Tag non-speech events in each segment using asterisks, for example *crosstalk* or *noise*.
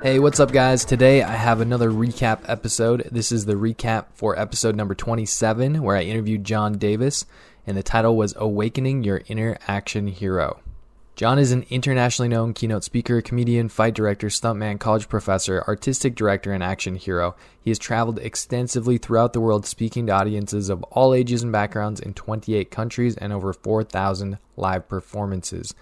Hey, what's up, guys? Today I have another recap episode. This is the recap for episode number 27, where I interviewed John Davis, and the title was Awakening Your Inner Action Hero. John is an internationally known keynote speaker, comedian, fight director, stuntman, college professor, artistic director, and action hero. He has traveled extensively throughout the world speaking to audiences of all ages and backgrounds in 28 countries and over 4,000 live performances.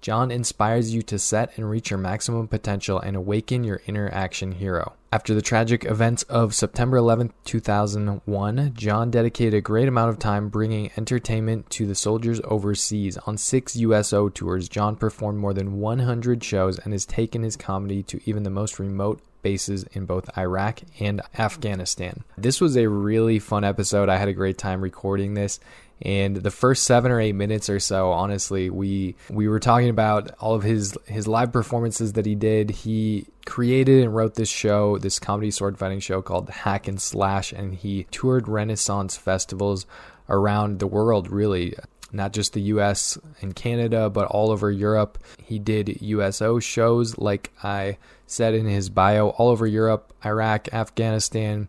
John inspires you to set and reach your maximum potential and awaken your inner action hero. After the tragic events of September 11, 2001, John dedicated a great amount of time bringing entertainment to the soldiers overseas. On six USO tours, John performed more than 100 shows and has taken his comedy to even the most remote bases in both Iraq and Afghanistan. This was a really fun episode. I had a great time recording this and the first seven or eight minutes or so honestly we we were talking about all of his his live performances that he did he created and wrote this show this comedy sword fighting show called hack and slash and he toured renaissance festivals around the world really not just the US and Canada, but all over Europe. He did USO shows, like I said in his bio, all over Europe, Iraq, Afghanistan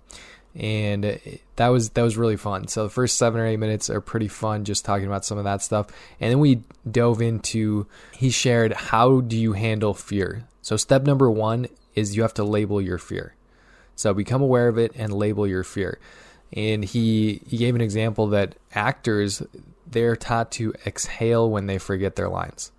and that was that was really fun. So the first seven or eight minutes are pretty fun, just talking about some of that stuff, and then we dove into. He shared how do you handle fear. So step number one is you have to label your fear. So become aware of it and label your fear. And he he gave an example that actors they're taught to exhale when they forget their lines,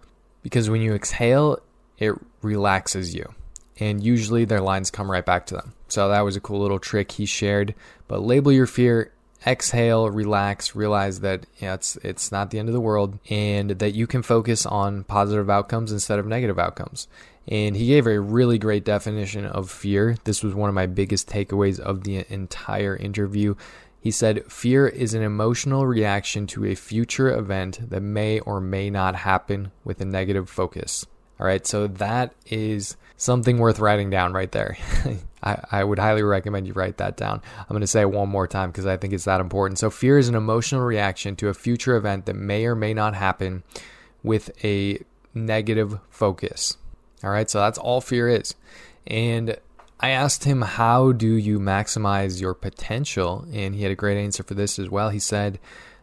because when you exhale, it relaxes you and usually their lines come right back to them. So that was a cool little trick he shared. But label your fear, exhale, relax, realize that yeah, it's it's not the end of the world, and that you can focus on positive outcomes instead of negative outcomes. And he gave a really great definition of fear. This was one of my biggest takeaways of the entire interview. He said, Fear is an emotional reaction to a future event that may or may not happen with a negative focus. All right, so that is something worth writing down right there. *laughs* I, I, would highly recommend you write that down. I'm going to say it one more time because I think it's that important. So, fear is an emotional reaction to a future event that may or may not happen with a negative focus. All right, so that's all fear is. And I asked him, How do you maximize your potential? And he had a great answer for this as well. He said,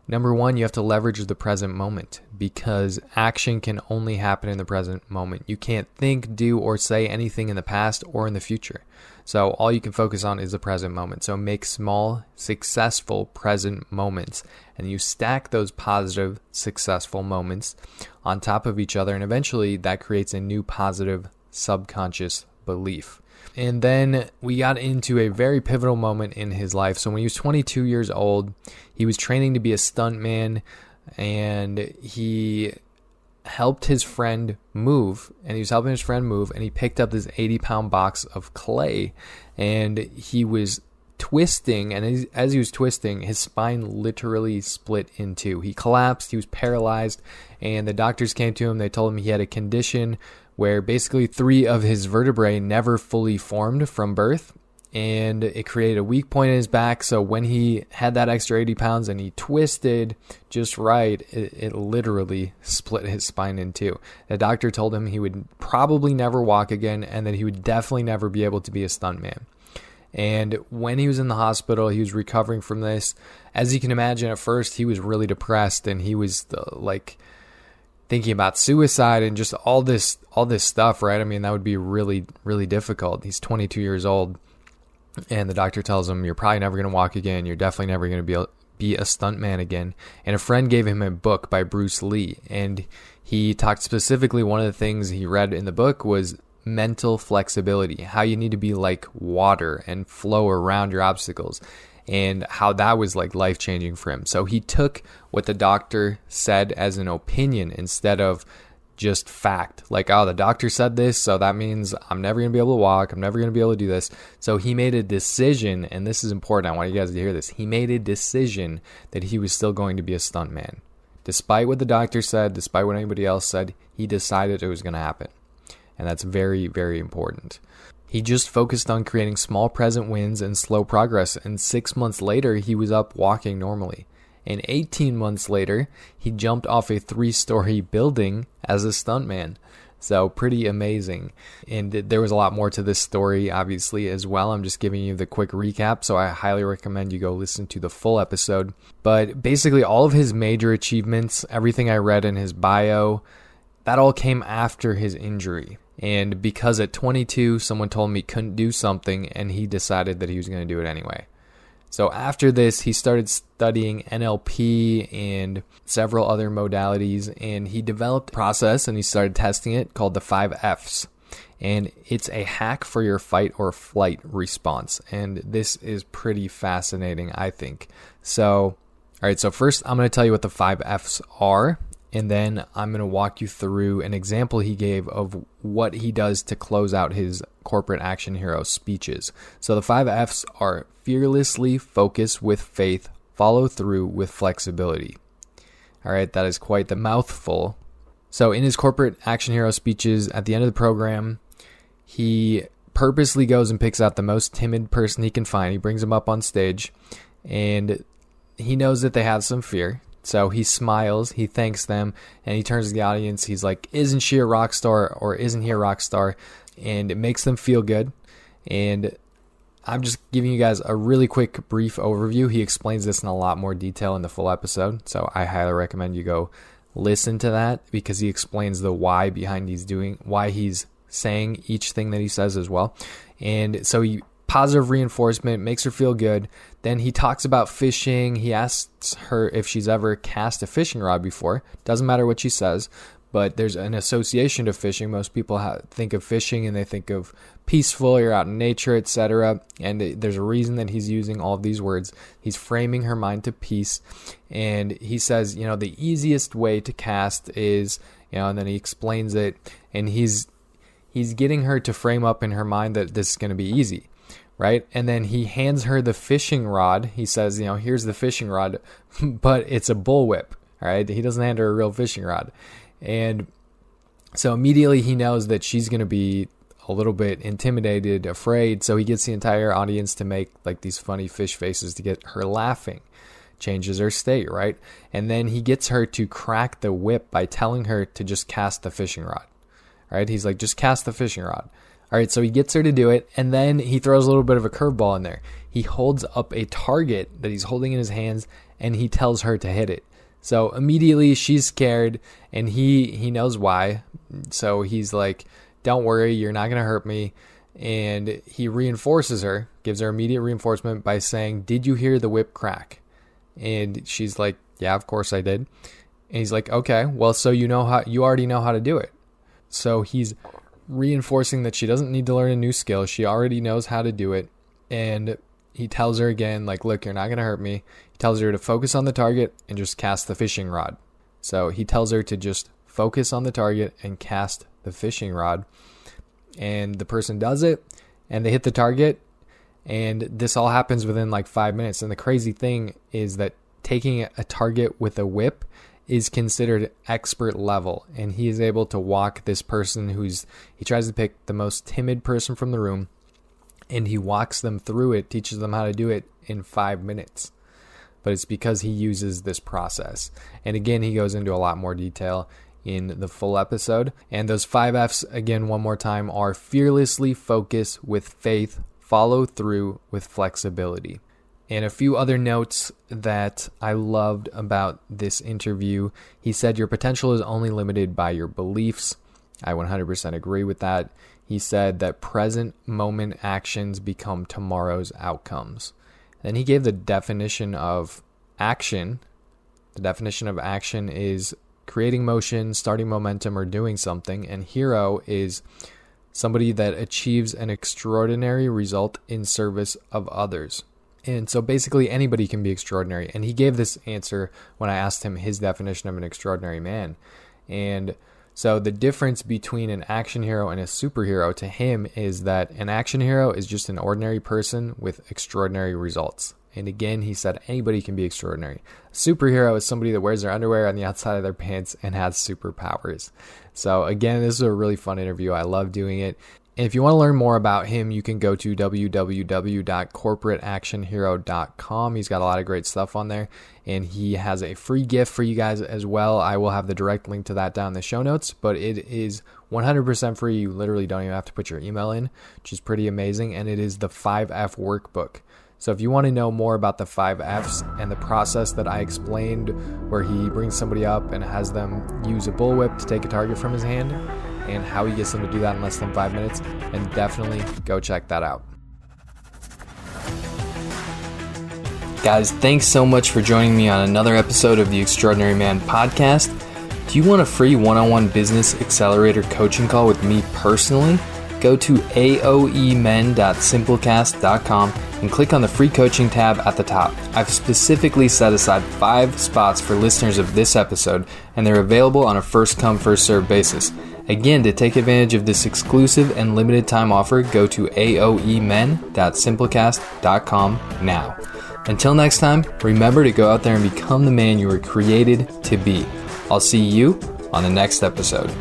Number one, you have to leverage the present moment because action can only happen in the present moment. You can't think, do, or say anything in the past or in the future. So all you can focus on is the present moment. So make small, successful present moments and you stack those positive, successful moments on top of each other. And eventually that creates a new positive subconscious belief. And then we got into a very pivotal moment in his life. So when he was 22 years old, he was training to be a stuntman and he helped his friend move and he was helping his friend move and he picked up this 80 pound box of clay and he was twisting and as he was twisting his spine literally split in two he collapsed he was paralyzed and the doctors came to him they told him he had a condition where basically three of his vertebrae never fully formed from birth and it created a weak point in his back. So when he had that extra 80 pounds and he twisted just right, it, it, literally split his spine in two. The doctor told him he would probably never walk again and that he would definitely never be able to be a stuntman. And when he was in the hospital, he was recovering from this. As you can imagine, at first he was really depressed and he was uh, like thinking about suicide and just all this all this stuff, right? I mean, that would be really really difficult. He's 22 years old, and the doctor tells him you're probably never going to walk again. You're definitely never going to be a, be a stuntman again. And a friend gave him a book by Bruce Lee, and he talked specifically. One of the things he read in the book was mental flexibility, how you need to be like water and flow around your obstacles and how that was like life changing for him. So he took what the doctor said as an opinion instead of just fact. Like, oh, the doctor said this, so that means I'm never going to be able to walk. I'm never going to be able to do this. So he made a decision, and this is important. I want you guys to hear this. He made a decision that he was still going to be a stuntman. Despite what the doctor said, despite what anybody else said, he decided it was going to happen. And that's very, very important. He just focused on creating small present wins and slow progress, and six months later, he was up walking normally. And 18 months later, he jumped off a three story *laughs* building as a stuntman. So, pretty amazing. And there was a lot more to this story, obviously, as well. I'm just giving you the quick recap, so I highly recommend you go listen to the full episode. But basically, all of his major achievements, everything I read in his bio, that all came after his injury. And because at 22, someone told me he couldn't do something, and he decided that he was going to do it anyway. So after this, he started studying NLP and several other modalities, and he developed a process and he started testing it called the five F's. And it's a hack for your fight or flight response. And this is pretty fascinating, I think. So, all right, so first I'm going to tell you what the five F's are and then I'm going to walk you through an example he gave of what he does to close out his corporate action hero speeches. So the five F's are fearlessly focus with faith, follow through with flexibility. All right, that is quite the mouthful. So in his corporate action hero speeches at the end of the program, he purposely goes and picks out the most timid person he can find. He brings them up on stage and he knows that they have some fear. So he smiles, he thanks them, and he turns to the audience. He's like, Isn't she a rock star or isn't he a rock star? And it makes them feel good. And I'm just giving you guys a really quick, brief overview. He explains this in a lot more detail in the full episode. So I highly recommend you go listen to that because he explains the why behind he's doing, why he's saying each thing that he says as well. And so he positive reinforcement, makes her feel good. Then he talks about fishing. He asks her if she's ever cast a fishing rod before. Doesn't matter what she says, but there's an association to fishing. Most people think of fishing and they think of peaceful, you're out in nature, etc. And there's a reason that he's using all of these words. He's framing her mind to peace. And he says, you know, the easiest way to cast is, you know, and then he explains it and he's he's getting her to frame up in her mind that this is going to be easy right? And then he hands her the fishing rod. He says, you know, here's the fishing rod, *laughs* but it's a bullwhip, right? He doesn't hand her a real fishing rod. And so immediately he knows that she's going to be a little bit intimidated, afraid. So he gets the entire audience to make like these funny fish faces to get her laughing. Changes her state, right? And then he gets her to crack the whip by telling her to just cast the fishing rod, right? He's like, just cast the fishing rod. All right, so he gets her to do it, and then he throws a little bit of a curveball in there. He holds up a target that he's holding in his hands, and he tells her to hit it. So immediately she's scared, and he he knows why. So he's like, "Don't worry, you're not gonna hurt me." And he reinforces her, gives her immediate reinforcement by saying, "Did you hear the whip crack?" And she's like, "Yeah, of course I did." And he's like, "Okay, well, so you know how you already know how to do it." So he's reinforcing that she doesn't need to learn a new skill. She already knows how to do it. And he tells her again, like, look, you're not going to hurt me. He tells her to focus on the target and just cast the fishing rod. So he tells her to just focus on the target and cast the fishing rod. And the person does it and they hit the target. And this all happens within like five minutes. And the crazy thing is that taking a target with a whip is considered expert level and he is able to walk this person who's he tries to pick the most timid person from the room and he walks them through it teaches them how to do it in 5 minutes. But it's because he uses this process. And again he goes into a lot more detail in the full episode. And those 5 Fs again one more time are fearlessly focus with faith follow through with flexibility and a few other notes that I loved about this interview. He said, Your potential is only limited by your beliefs. I 100% agree with that. He said that present moment actions become tomorrow's outcomes. Then he gave the definition of action. The definition of action is creating motion, starting momentum, or doing something. And hero is somebody that achieves an extraordinary result in service of others. And so basically, anybody can be extraordinary. And he gave this answer when I asked him his definition of an extraordinary man. And So the difference between an action hero and a superhero to him is that an action hero is just an ordinary person with extraordinary results. And again, he said anybody can be extraordinary. A superhero is somebody that wears their underwear on the outside of their pants and has superpowers. So again, this is a really fun interview. I love doing it. And if you want to learn more about him, you can go to www.corporateactionhero.com. He's got a lot of great stuff on there, and he has a free gift for you guys as well. I will have the direct link to that down in the show notes, but it is 100% free. You literally don't even have to put your email in, which is pretty amazing. And it is the 5F workbook. So if you want to know more about the 5Fs and the process that I explained, where he brings somebody up and has them use a bullwhip to take a target from his hand, and how he gets them to do that in less than five minutes, and definitely go check that out. Guys, thanks so much for joining me on another episode of the Extraordinary Man podcast. Do you want a free one on one business accelerator coaching call with me personally? Go to aoemen.simplecast.com and click on the free coaching tab at the top. I've specifically set aside five spots for listeners of this episode, and they're available on a first come, first serve basis. Again, to take advantage of this exclusive and limited time offer, go to aoemen.simplecast.com now. Until next time, remember to go out there and become the man you were created to be. I'll see you on the next episode.